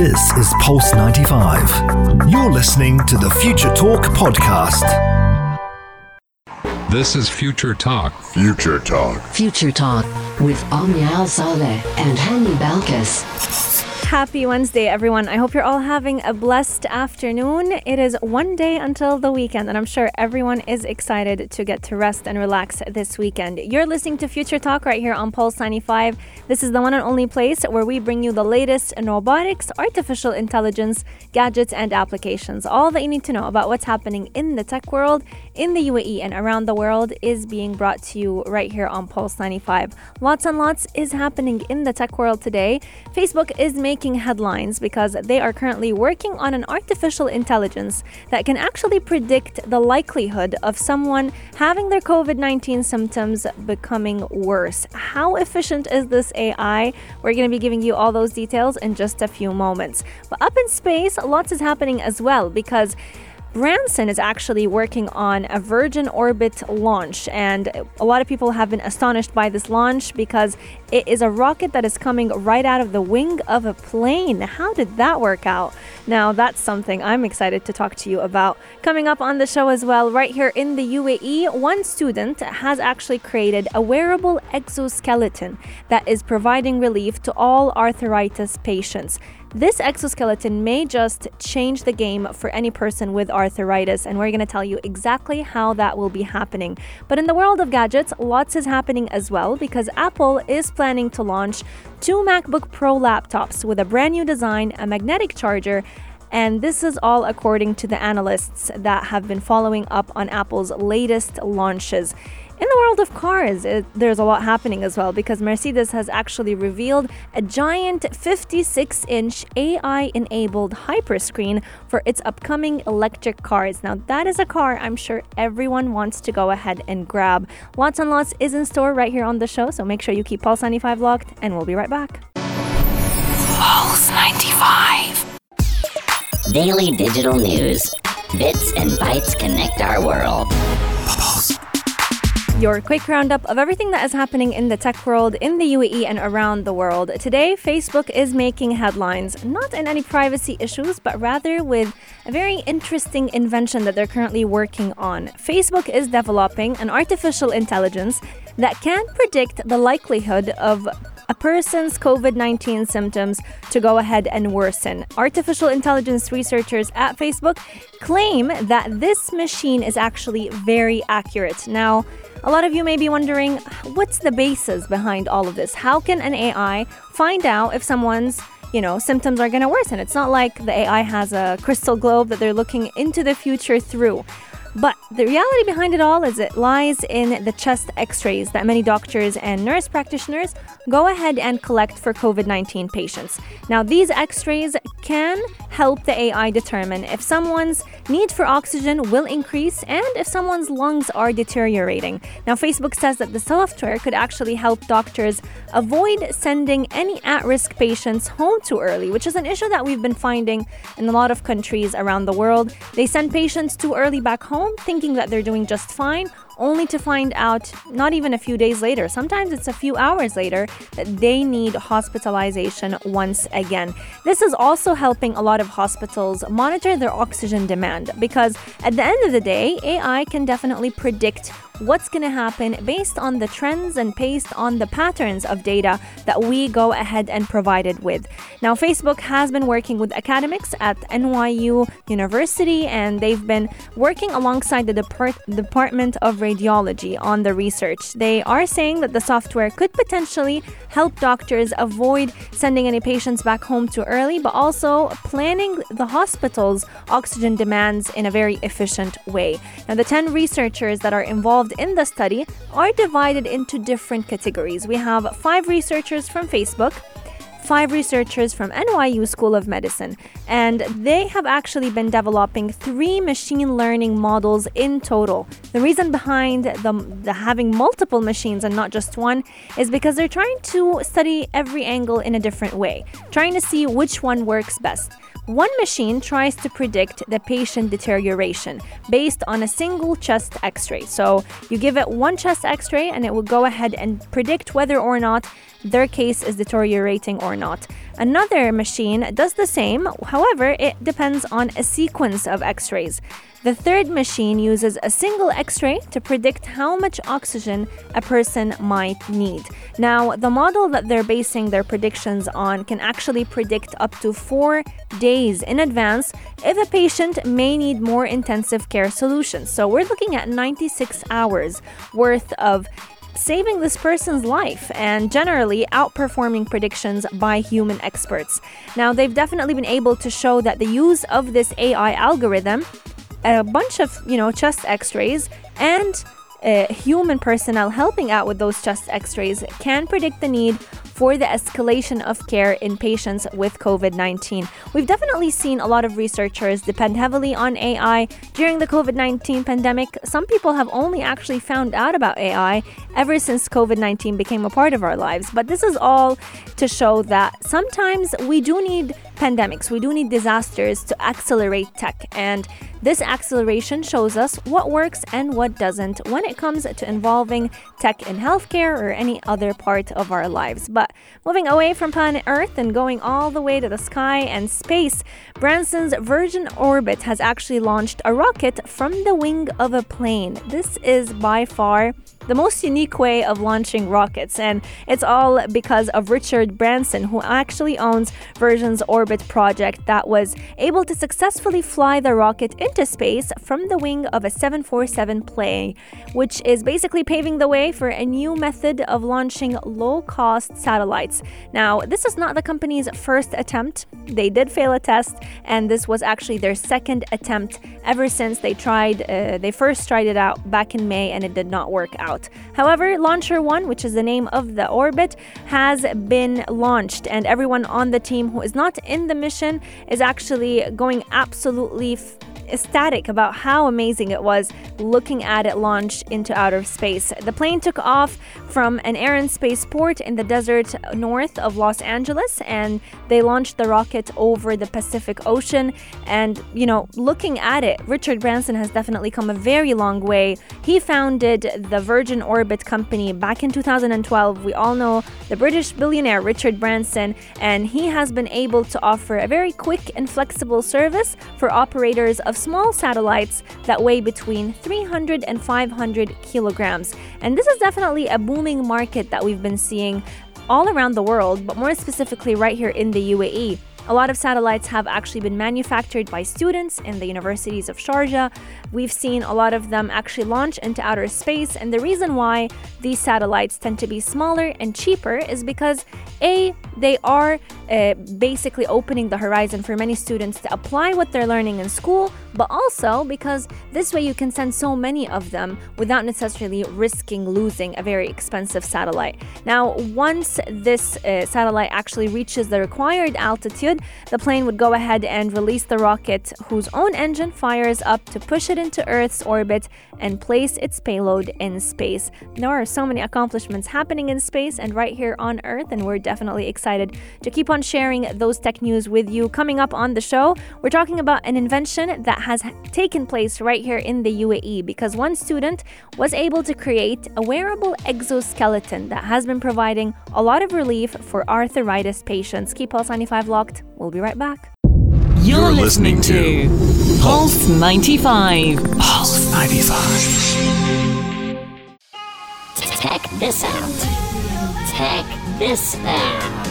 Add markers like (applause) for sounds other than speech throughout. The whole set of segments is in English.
This is Pulse 95. You're listening to the Future Talk podcast. This is Future Talk. Future Talk. Future Talk with Omnial Saleh and Hani Balkis. Happy Wednesday, everyone. I hope you're all having a blessed afternoon. It is one day until the weekend, and I'm sure everyone is excited to get to rest and relax this weekend. You're listening to Future Talk right here on Pulse 95. This is the one and only place where we bring you the latest in robotics, artificial intelligence, gadgets, and applications. All that you need to know about what's happening in the tech world, in the UAE, and around the world is being brought to you right here on Pulse 95. Lots and lots is happening in the tech world today. Facebook is making making headlines because they are currently working on an artificial intelligence that can actually predict the likelihood of someone having their COVID 19 symptoms becoming worse. How efficient is this AI? We're going to be giving you all those details in just a few moments. But up in space, lots is happening as well because Branson is actually working on a Virgin Orbit launch, and a lot of people have been astonished by this launch because it is a rocket that is coming right out of the wing of a plane. How did that work out? Now, that's something I'm excited to talk to you about. Coming up on the show as well, right here in the UAE, one student has actually created a wearable exoskeleton that is providing relief to all arthritis patients. This exoskeleton may just change the game for any person with arthritis, and we're going to tell you exactly how that will be happening. But in the world of gadgets, lots is happening as well because Apple is planning to launch two MacBook Pro laptops with a brand new design, a magnetic charger, and this is all according to the analysts that have been following up on Apple's latest launches. In the world of cars, it, there's a lot happening as well because Mercedes has actually revealed a giant 56 inch AI enabled hyperscreen for its upcoming electric cars. Now, that is a car I'm sure everyone wants to go ahead and grab. Lots and lots is in store right here on the show, so make sure you keep Pulse 95 locked, and we'll be right back. Pulse 95. Daily digital news. Bits and bytes connect our world. Your quick roundup of everything that is happening in the tech world, in the UAE, and around the world. Today, Facebook is making headlines, not in any privacy issues, but rather with a very interesting invention that they're currently working on. Facebook is developing an artificial intelligence that can predict the likelihood of a person's COVID 19 symptoms to go ahead and worsen. Artificial intelligence researchers at Facebook claim that this machine is actually very accurate. Now, a lot of you may be wondering what's the basis behind all of this? How can an AI find out if someone's you know, symptoms are going to worsen. It's not like the AI has a crystal globe that they're looking into the future through. But the reality behind it all is it lies in the chest x rays that many doctors and nurse practitioners go ahead and collect for COVID 19 patients. Now, these x rays can help the AI determine if someone's need for oxygen will increase and if someone's lungs are deteriorating. Now, Facebook says that the software could actually help doctors avoid sending any at risk patients home too early, which is an issue that we've been finding in a lot of countries around the world. They send patients too early back home home thinking that they're doing just fine, only to find out not even a few days later, sometimes it's a few hours later, that they need hospitalization once again. This is also helping a lot of hospitals monitor their oxygen demand because at the end of the day, AI can definitely predict what's going to happen based on the trends and based on the patterns of data that we go ahead and provided with. Now, Facebook has been working with academics at NYU University and they've been working alongside the Depart- Department of Radiology on the research. They are saying that the software could potentially help doctors avoid sending any patients back home too early, but also planning the hospital's oxygen demands in a very efficient way. Now, the 10 researchers that are involved involved in the study are divided into different categories. We have five researchers from Facebook, five researchers from NYU School of Medicine, and they have actually been developing three machine learning models in total. The reason behind the, the, having multiple machines and not just one is because they're trying to study every angle in a different way, trying to see which one works best. One machine tries to predict the patient deterioration based on a single chest x ray. So you give it one chest x ray and it will go ahead and predict whether or not their case is deteriorating or not. Another machine does the same, however, it depends on a sequence of x rays. The third machine uses a single x ray to predict how much oxygen a person might need. Now, the model that they're basing their predictions on can actually predict up to four days in advance if a patient may need more intensive care solutions. So, we're looking at 96 hours worth of saving this person's life and generally outperforming predictions by human experts. Now, they've definitely been able to show that the use of this AI algorithm a bunch of you know chest x-rays and uh, human personnel helping out with those chest x-rays can predict the need for the escalation of care in patients with COVID 19. We've definitely seen a lot of researchers depend heavily on AI during the COVID 19 pandemic. Some people have only actually found out about AI ever since COVID 19 became a part of our lives. But this is all to show that sometimes we do need pandemics, we do need disasters to accelerate tech. And this acceleration shows us what works and what doesn't when it comes to involving tech in healthcare or any other part of our lives. But moving away from planet Earth and going all the way to the sky and space, Branson's Virgin Orbit has actually launched a rocket from the wing of a plane. This is by far the most unique way of launching rockets, and it's all because of Richard Branson, who actually owns Virgin's Orbit project that was able to successfully fly the rocket into space from the wing of a 747 plane, which is basically paving the way for a new method of launching low cost satellites. Now, this is not the company's first attempt. They did fail a test, and this was actually their second attempt ever since they tried, uh, they first tried it out back in May and it did not work out out. However, LauncherOne, which is the name of the orbit, has been launched, and everyone on the team who is not in the mission is actually going absolutely ecstatic about how amazing it was looking at it launch into outer space. The plane took off from an Air and Spaceport in the desert north of Los Angeles and they launched the rocket over the Pacific Ocean. And, you know, looking at it, Richard Branson has definitely come a very long way. He founded the Virgin Orbit company back in 2012. We all know the British billionaire Richard Branson, and he has been able to offer a very quick and flexible service for operators of small satellites that weigh between 300 and 500 kilograms. And this is definitely a booming market that we've been seeing all around the world, but more specifically right here in the UAE. A lot of satellites have actually been manufactured by students in the universities of Sharjah. We've seen a lot of them actually launch into outer space, and the reason why these satellites tend to be smaller and cheaper is because A, they are uh, basically opening the horizon for many students to apply what they're learning in school, but also because this way you can send so many of them without necessarily risking losing a very expensive satellite. Now, once this uh, satellite actually reaches the required altitude, the plane would go ahead and release the rocket, whose own engine fires up to push it into Earth's orbit and place its payload in space. There are so many accomplishments happening in space and right here on Earth, and we're definitely excited to keep on sharing those tech news with you. Coming up on the show, we're talking about an invention that has taken place right here in the UAE because one student was able to create a wearable exoskeleton that has been providing a lot of relief for arthritis patients. Keep Pulse 95 locked. We'll be right back. You're, You're listening, listening to Pulse 95. Pulse 95. Check this out. Check this out.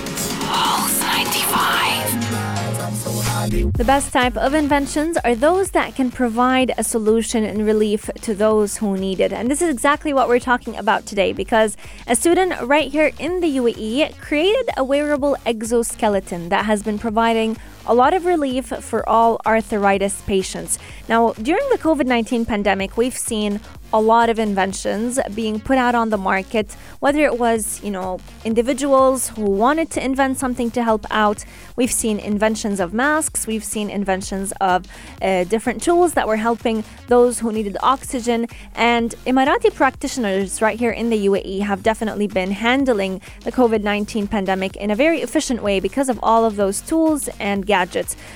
Pulse 95. The best type of inventions are those that can provide a solution and relief to those who need it. And this is exactly what we're talking about today because a student right here in the UAE created a wearable exoskeleton that has been providing a lot of relief for all arthritis patients. Now, during the COVID 19 pandemic, we've seen a lot of inventions being put out on the market, whether it was, you know, individuals who wanted to invent something to help out. We've seen inventions of masks, we've seen inventions of uh, different tools that were helping those who needed oxygen. And Emirati practitioners right here in the UAE have definitely been handling the COVID 19 pandemic in a very efficient way because of all of those tools and gadgets.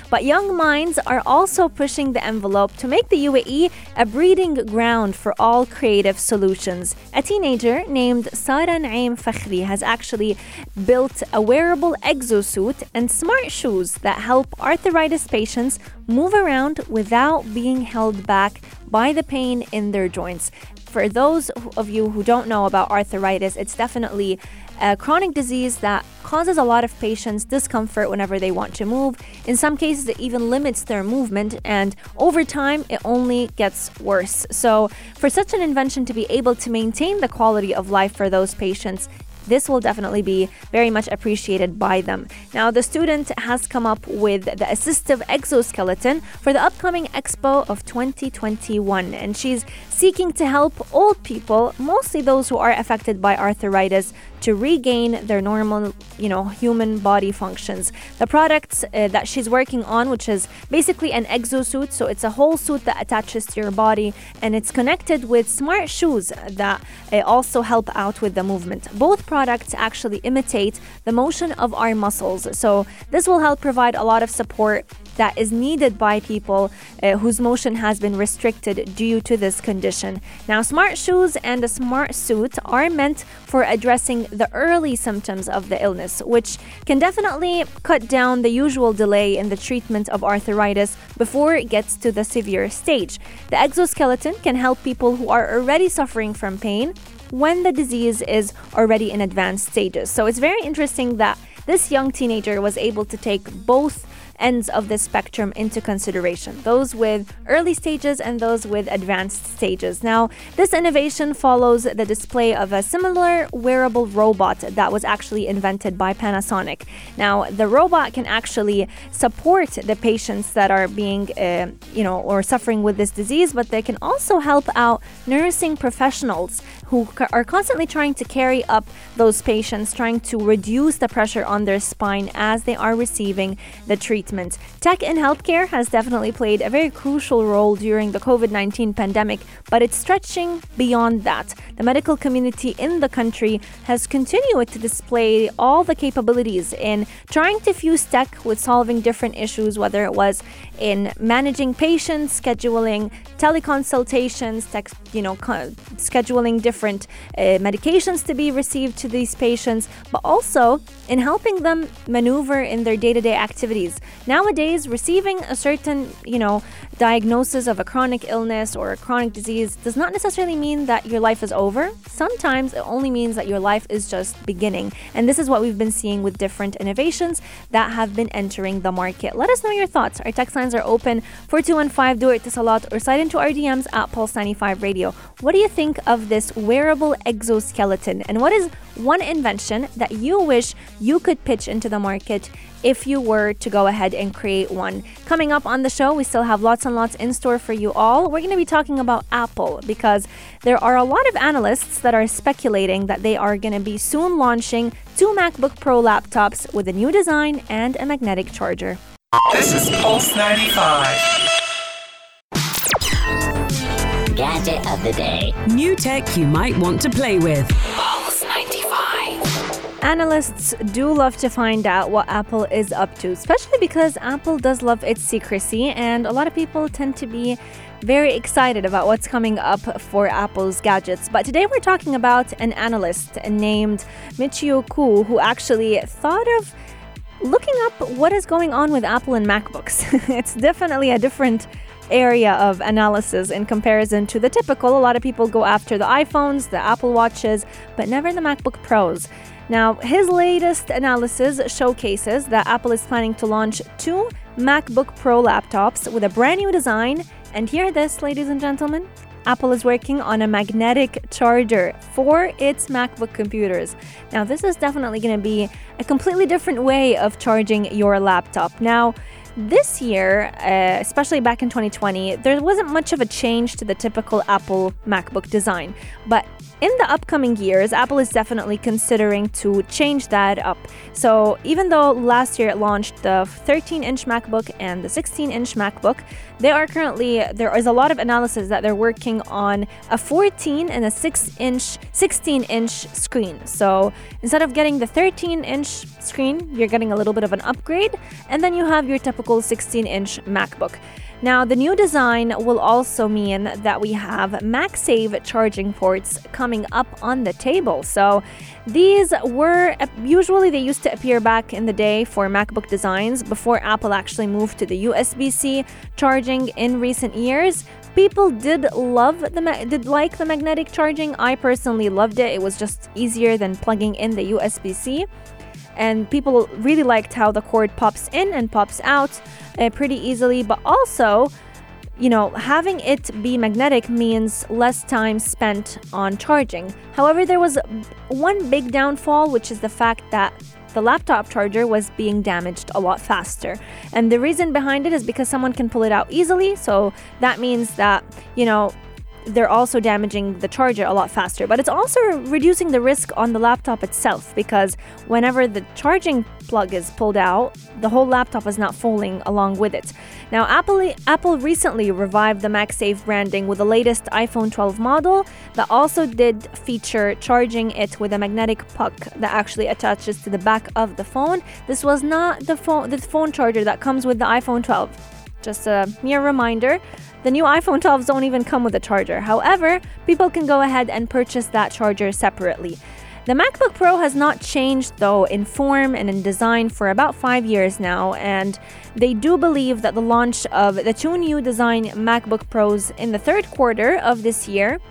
But young minds are also pushing the envelope to make the UAE a breeding ground for all creative solutions. A teenager named Sara Naim Fakhri has actually built a wearable exosuit and smart shoes that help arthritis patients move around without being held back by the pain in their joints. For those of you who don't know about arthritis, it's definitely a chronic disease that causes a lot of patients discomfort whenever they want to move. In some cases, it even limits their movement, and over time, it only gets worse. So, for such an invention to be able to maintain the quality of life for those patients, this will definitely be very much appreciated by them. Now, the student has come up with the assistive exoskeleton for the upcoming Expo of 2021, and she's seeking to help old people, mostly those who are affected by arthritis, to regain their normal, you know, human body functions. The products uh, that she's working on, which is basically an exosuit, so it's a whole suit that attaches to your body and it's connected with smart shoes that uh, also help out with the movement. Both products actually imitate the motion of our muscles, so this will help provide a lot of support that is needed by people uh, whose motion has been restricted due to this condition. Now, smart shoes and a smart suit are meant for addressing the early symptoms of the illness, which can definitely cut down the usual delay in the treatment of arthritis before it gets to the severe stage. The exoskeleton can help people who are already suffering from pain when the disease is already in advanced stages. So it's very interesting that this young teenager was able to take both ends of the spectrum into consideration those with early stages and those with advanced stages. Now, this innovation follows the display of a similar wearable robot that was actually invented by Panasonic. Now, the robot can actually support the patients that are being, uh, you know, or suffering with this disease, but they can also help out nursing professionals who are constantly trying to carry up those patients, trying to reduce the pressure on their spine as they are receiving the treatment. Tech in healthcare has definitely played a very crucial role during the COVID 19 pandemic, but it's stretching beyond that. The medical community in the country has continued to display all the capabilities in trying to fuse tech with solving different issues, whether it was in managing patients, scheduling teleconsultations, text, you know, scheduling different uh, medications to be received to these patients, but also in helping them maneuver in their day-to-day activities. Nowadays, receiving a certain, you know, diagnosis of a chronic illness or a chronic disease does not necessarily mean that your life is over. Sometimes it only means that your life is just beginning. And this is what we've been seeing with different innovations that have been entering the market. Let us know your thoughts. Our text lines are open 4215 do it to lot or slide into our DMs at Pulse 95 Radio. What do you think of this wearable exoskeleton? And what is one invention that you wish you could pitch into the market if you were to go ahead and create one. Coming up on the show, we still have lots and lots in store for you all. We're going to be talking about Apple because there are a lot of analysts that are speculating that they are going to be soon launching two MacBook Pro laptops with a new design and a magnetic charger. This is Pulse 95. Gadget of the day. New tech you might want to play with. Pulse 95. Analysts do love to find out what Apple is up to, especially because Apple does love its secrecy, and a lot of people tend to be very excited about what's coming up for Apple's gadgets. But today we're talking about an analyst named Ming-Chi Kuo who actually thought of looking up what is going on with Apple and MacBooks. (laughs) it's definitely a different area of analysis in comparison to the typical. A lot of people go after the iPhones, the Apple Watches, but never the MacBook Pros. Now, his latest analysis showcases that Apple is planning to launch two MacBook Pro laptops with a brand new design. And hear this, ladies and gentlemen Apple is working on a magnetic charger for its MacBook computers. Now, this is definitely going to be a completely different way of charging your laptop. Now, this year, uh, especially back in 2020, there wasn't much of a change to the typical Apple MacBook design. But in the upcoming years, Apple is definitely considering to change that up. So even though last year it launched the 13-inch MacBook and the 16-inch MacBook, they are currently there is a lot of analysis that they're working on a 14 and a 6-inch, 16-inch screen. So instead of getting the 13-inch screen, you're getting a little bit of an upgrade, and then you have your typical typical 16 inch MacBook. Now, the new design will also mean that we have MagSafe charging ports coming up on the table. So, these were usually they used to appear back in the day for MacBook designs before Apple actually moved to the USB C charging in recent years. People did love the did like the magnetic charging. I personally loved it. It was just easier than plugging in the USB C and people really liked how the cord pops in and pops out uh, pretty easily but also you know having it be magnetic means less time spent on charging however there was one big downfall which is the fact that the laptop charger was being damaged a lot faster. And the reason behind it is because someone can pull it out easily. So that means that, you know, they're also damaging the charger a lot faster. But it's also reducing the risk on the laptop itself because whenever the charging plug is pulled out, the whole laptop is not falling along with it. Now, Apple, Apple recently revived the MagSafe branding with the latest iPhone 12 model that also did feature charging it with a magnetic puck that actually attaches to the back of the phone. This was not the phone, the phone charger that comes with the iPhone 12. Just a mere reminder the new iPhone 12s don't even come with a charger. However, people can go ahead and purchase that charger separately. The MacBook Pro has not changed, though, in form and in design for about five years now, and they do believe that the launch of the two new design MacBook Pros in the third quarter of this year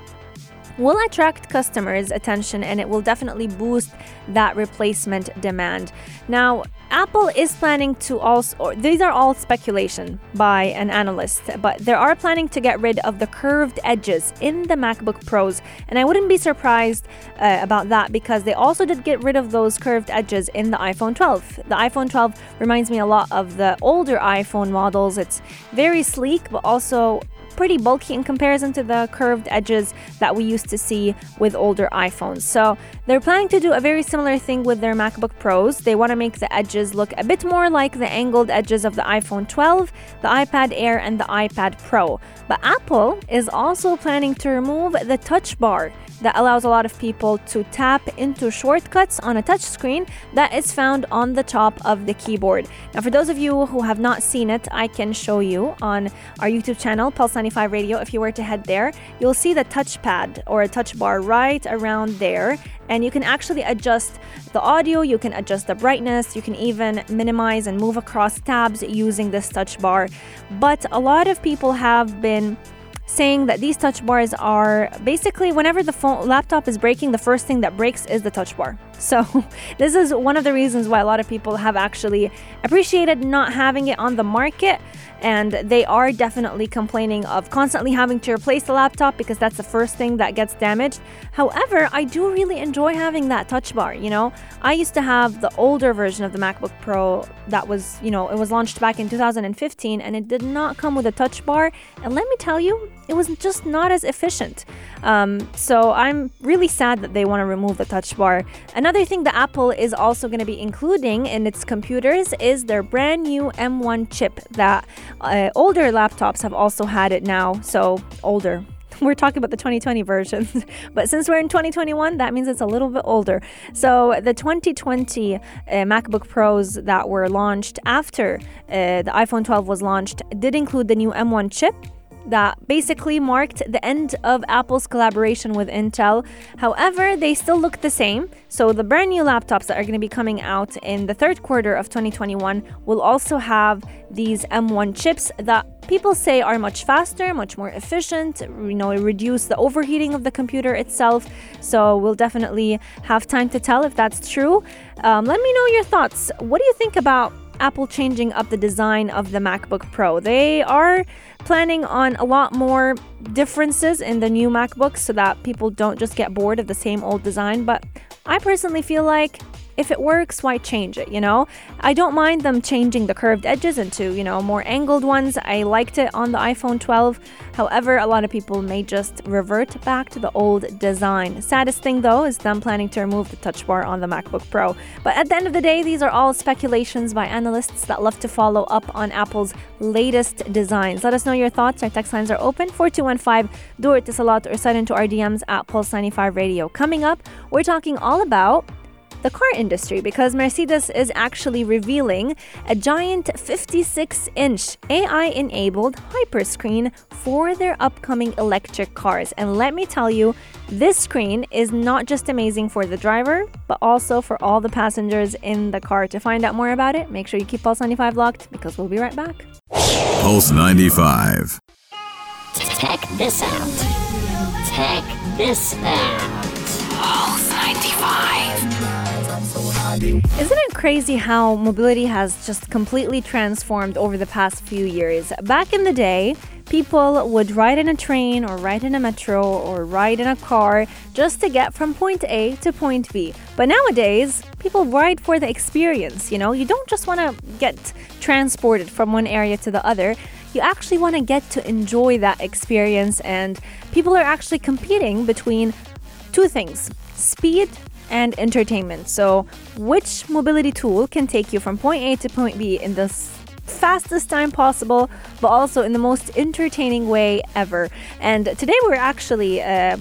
will attract customers' attention and it will definitely boost that replacement demand. Now, Apple is planning to also, these are all speculation by an analyst, but they are planning to get rid of the curved edges in the MacBook Pros. And I wouldn't be surprised uh, about that because they also did get rid of those curved edges in the iPhone 12. The iPhone 12 reminds me a lot of the older iPhone models. It's very sleek, but also pretty bulky in comparison to the curved edges that we used to see with older iPhones. So they're planning to do a very similar thing with their MacBook Pros. They want to make the edges look a bit more like the angled edges of the iPhone 12, the iPad Air, and the iPad Pro. But Apple is also planning to remove the touch bar that allows a lot of people to tap into shortcuts on a touchscreen that is found on the top of the keyboard. Now, for those of you who have not seen it, I can show you on our YouTube channel, Pulse 95 Radio. If you were to head there, you'll see the touchpad or a touch bar right around there. And you can actually adjust the audio, you can adjust the brightness, you can even minimize and move across tabs using this touch bar. But a lot of people have been saying that these touch bars are basically whenever the phone laptop is breaking, the first thing that breaks is the touch bar. So, (laughs) this is one of the reasons why a lot of people have actually appreciated not having it on the market and they are definitely complaining of constantly having to replace the laptop because that's the first thing that gets damaged. However, I do really enjoy having that touch bar, you know. I used to have the older version of the MacBook Pro that was, you know, it was launched back in 2015 and it did not come with a touch bar, and let me tell you, it was just not as efficient. Um, so I'm really sad that they want to remove the touch bar. Another thing that Apple is also going to be including in its computers is their brand new M1 chip that uh, older laptops have also had it now. So older. (laughs) We're talking about the 2020 versions, (laughs) but since we're in 2021, that means it's a little bit older. So the 2020 uh, MacBook Pros that were launched after uh, the iPhone 12 was launched did include the new M1 chip that basically marked the end of Apple's collaboration with Intel. However, they still look the same. So, the brand new laptops that are going to be coming out in the third quarter of 2021 will also have these M1 chips that people say are much faster, much more efficient, you know, reduce the overheating of the computer itself. So, we'll definitely have time to tell if that's true. Um, let me know your thoughts. What do you think about Apple changing up the design of the MacBook Pro. They are planning on a lot more differences in the new MacBooks so that people don't just get bored of the same old design. But I personally feel like if it works, why change it, you know? I don't mind them changing the curved edges into, you know, more angled ones. I liked it on the iPhone 12. However, a lot of people may just revert back to the old design. Saddest thing though is them planning to remove the touch bar on the MacBook Pro. But at the end of the day, these are all speculations by analysts that love to follow up on Apple's latest designs. Let us know your thoughts. Our text lines are open 4215 do it to Salat or send into our DMs at Pulse 95 Radio. Coming up, we're talking all about the car industry because Mercedes is actually revealing a giant 56 inch AI enabled hyperscreen for their upcoming electric cars. And let me tell you, this screen is not just amazing for the driver, but also for all the passengers in the car. To find out more about it, make sure you keep Pulse 95 locked because we'll be right back. Pulse 95. Check this out. Check this out. Pulse 95. Isn't it crazy how mobility has just completely transformed over the past few years? Back in the day, people would ride in a train or ride in a metro or ride in a car just to get from point A to point B. But nowadays, people ride for the experience, you know? You don't just want to get transported from one area to the other. You actually want to get to enjoy that experience and people are actually competing between two things: speed and entertainment. So, which mobility tool can take you from point A to point B in the fastest time possible, but also in the most entertaining way ever? And today we're actually. Uh,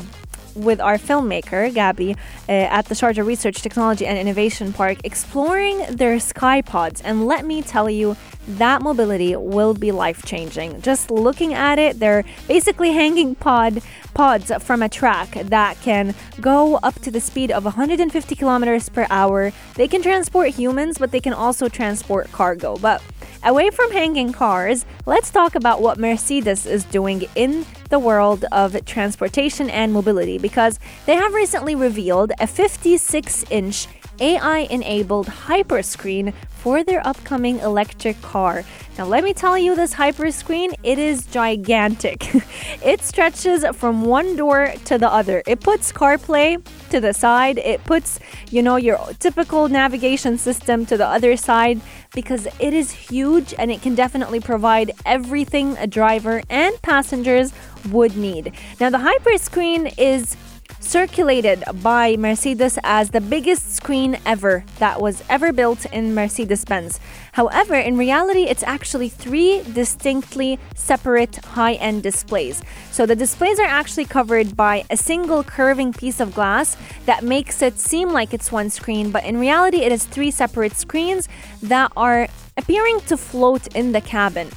with our filmmaker, Gabby, uh, at the Sharjah Research, Technology and Innovation Park, exploring their SkyPods. And let me tell you, that mobility will be life changing. Just looking at it, they're basically (laughs) hanging pod pods from a track that can go up to the speed of 150 kilometers per hour. They can transport humans, but they can also transport cargo. But away from hanging cars, let's talk about what Mercedes is doing in the world of transportation and mobility because they have recently revealed a 56 inch AI enabled hyperscreen for their upcoming electric car. Now, let me tell you, this hyperscreen, it is gigantic. (laughs) it stretches from one door to the other. It puts CarPlay to the side, it puts, you know, your typical navigation system to the other side because it is huge and it can definitely provide everything a driver and passengers would need. Now, the hyperscreen is circulated by Mercedes as the biggest screen ever that was ever built in Mercedes Benz. However, in reality, it's actually three distinctly separate high end displays. So the displays are actually covered by a single curving piece of glass that makes it seem like it's one screen, but in reality, it is three separate screens that are appearing to float in the cabin.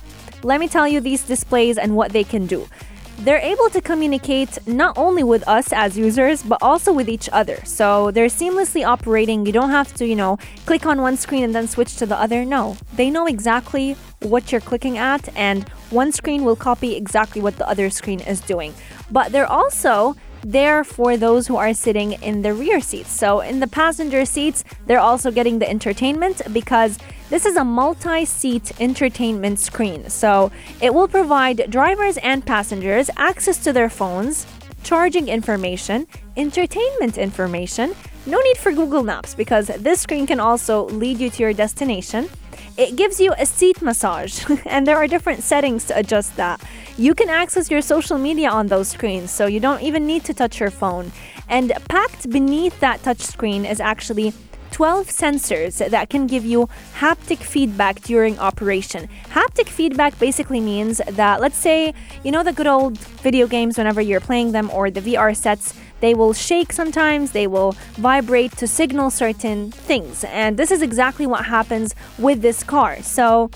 Let me tell you these displays and what they can do they're able to communicate not only with us as users but also with each other. So they're seamlessly operating. You don't have to you know click on one screen and then switch to the other. No they know exactly what you're clicking at and one screen will copy exactly what the other screen is doing. But they're also there for those who are sitting in the rear seats. So, in the passenger seats, they're also getting the entertainment because this is a multi seat entertainment screen. So, it will provide drivers and passengers access to their phones, charging information, entertainment information. No need for Google Maps because this screen can also lead you to your destination. It gives you a seat massage, (laughs) and there are different settings to adjust that. You can access your social media on those screens, so you don't even need to touch your phone. And packed beneath that touch screen is actually 12 sensors that can give you haptic feedback during operation. Haptic feedback basically means that, let's say, you know, the good old video games whenever you're playing them or the VR sets, they will shake sometimes, they will vibrate to signal certain things. And this is exactly what happens with this car. So,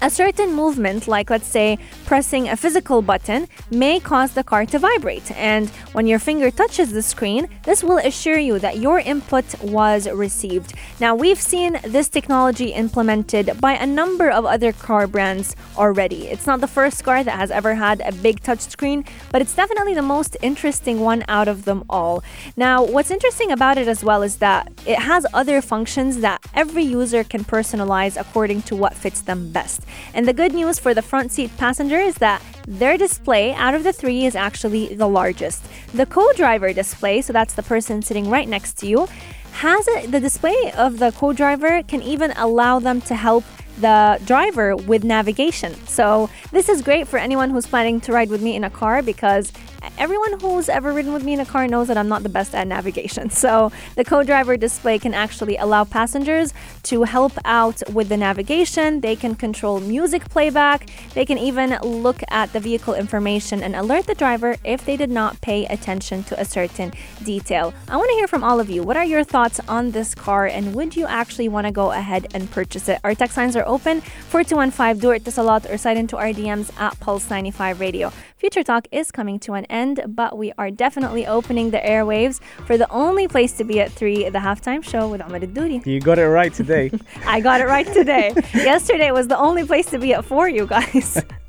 a certain movement, like let's say pressing a physical button, may cause the car to vibrate. And when your finger touches the screen, this will assure you that your input was received. Now, we've seen this technology implemented by a number of other car brands already. It's not the first car that has ever had a big touchscreen, but it's definitely the most interesting one out of them all. Now, what's interesting about it as well is that it has other functions that every user can personalize according to what fits them best. And the good news for the front seat passenger is that their display out of the three is actually the largest. The co driver display, so that's the person sitting right next to you, has a, the display of the co driver can even allow them to help the driver with navigation. So, this is great for anyone who's planning to ride with me in a car because everyone who's ever ridden with me in a car knows that I'm not the best at navigation. (laughs) So the co-driver display can actually allow passengers to help out with the navigation. They can control music playback. They can even look at the vehicle information and alert the driver if they did not pay attention to a certain detail. I want to hear from all of you. What are your thoughts on this car and would you actually want to go ahead and purchase it? Our text lines are open 4215 do it this a lot or sign into our DMs at Pulse 95 Radio. Future Talk is coming to an end, but we are definitely opening the airwaves for the only place to be at 3, the halftime show with Ahmed Doody. You got it right today. (laughs) I got it right today. (laughs) Yesterday was the only place to be at 4, you guys. (laughs)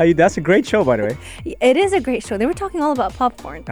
You- That's a great show, by the way. It is a great show. They were talking all about popcorn.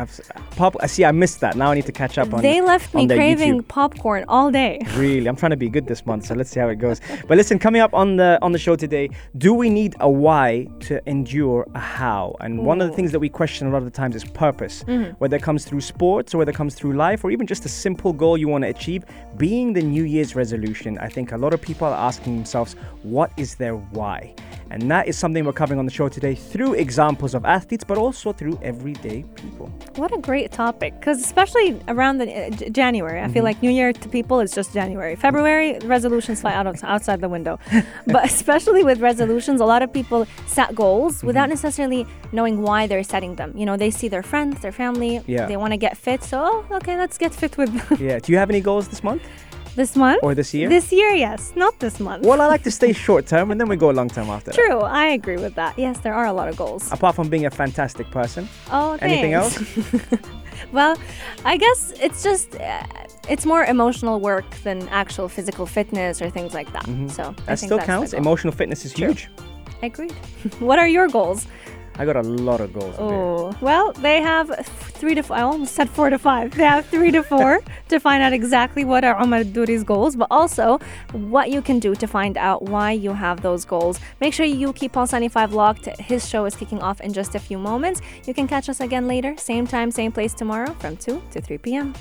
Pop. I See, I missed that. Now I need to catch up on. They left me craving YouTube. popcorn all day. (laughs) Really, I'm trying to be good this month, so let's see how it goes. But listen, coming up on the on the show today, do we need a why to endure a how? And one of the things that we question a lot of the times is purpose, Mm-hmm. whether it comes through sports or whether it comes through life, or even just a simple goal you want to achieve. Being the New Year's resolution, I think a lot of people are asking themselves, what is their why? And that is something we're covering on the show today through examples of athletes, but also through everyday people. What a great topic, because especially around the uh, J- January, I feel like New Year to people is just January. February resolutions fly out of, outside the window, (laughs) but especially with resolutions, a lot of people set goals without necessarily knowing why they're setting them. You know, they see their friends, their family, Yeah. they want to get fit, so oh, okay, let's get fit with them. Yeah. Do you have any goals this month this month or this year? This year, yes, not this month. well, I like to stay (laughs) short term and then we go long term after that. True, I agree with that. Yes, there are a lot of goals. Apart from being a fantastic person, Oh, anything thanks. else? (laughs) Well, I guess it's just uh, it's more emotional work than actual physical fitness or things like that. So Mm-hmm. That think still that's counts. Emotional fitness is huge. Agreed. (laughs) what are your goals? I got a lot of goals. Oh, well, they have three to. F- I almost said four to five. They have three to four (laughs) to find out exactly what are Omar Duri's goals, but also what you can do to find out why you have those goals. Make sure you keep Pulse 95 locked. His show is kicking off in just a few moments. You can catch us again later, same time, same place tomorrow from 2 to 3 p.m.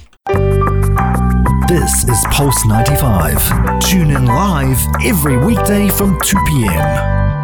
This is Pulse 95. Tune in live every weekday from 2 p.m.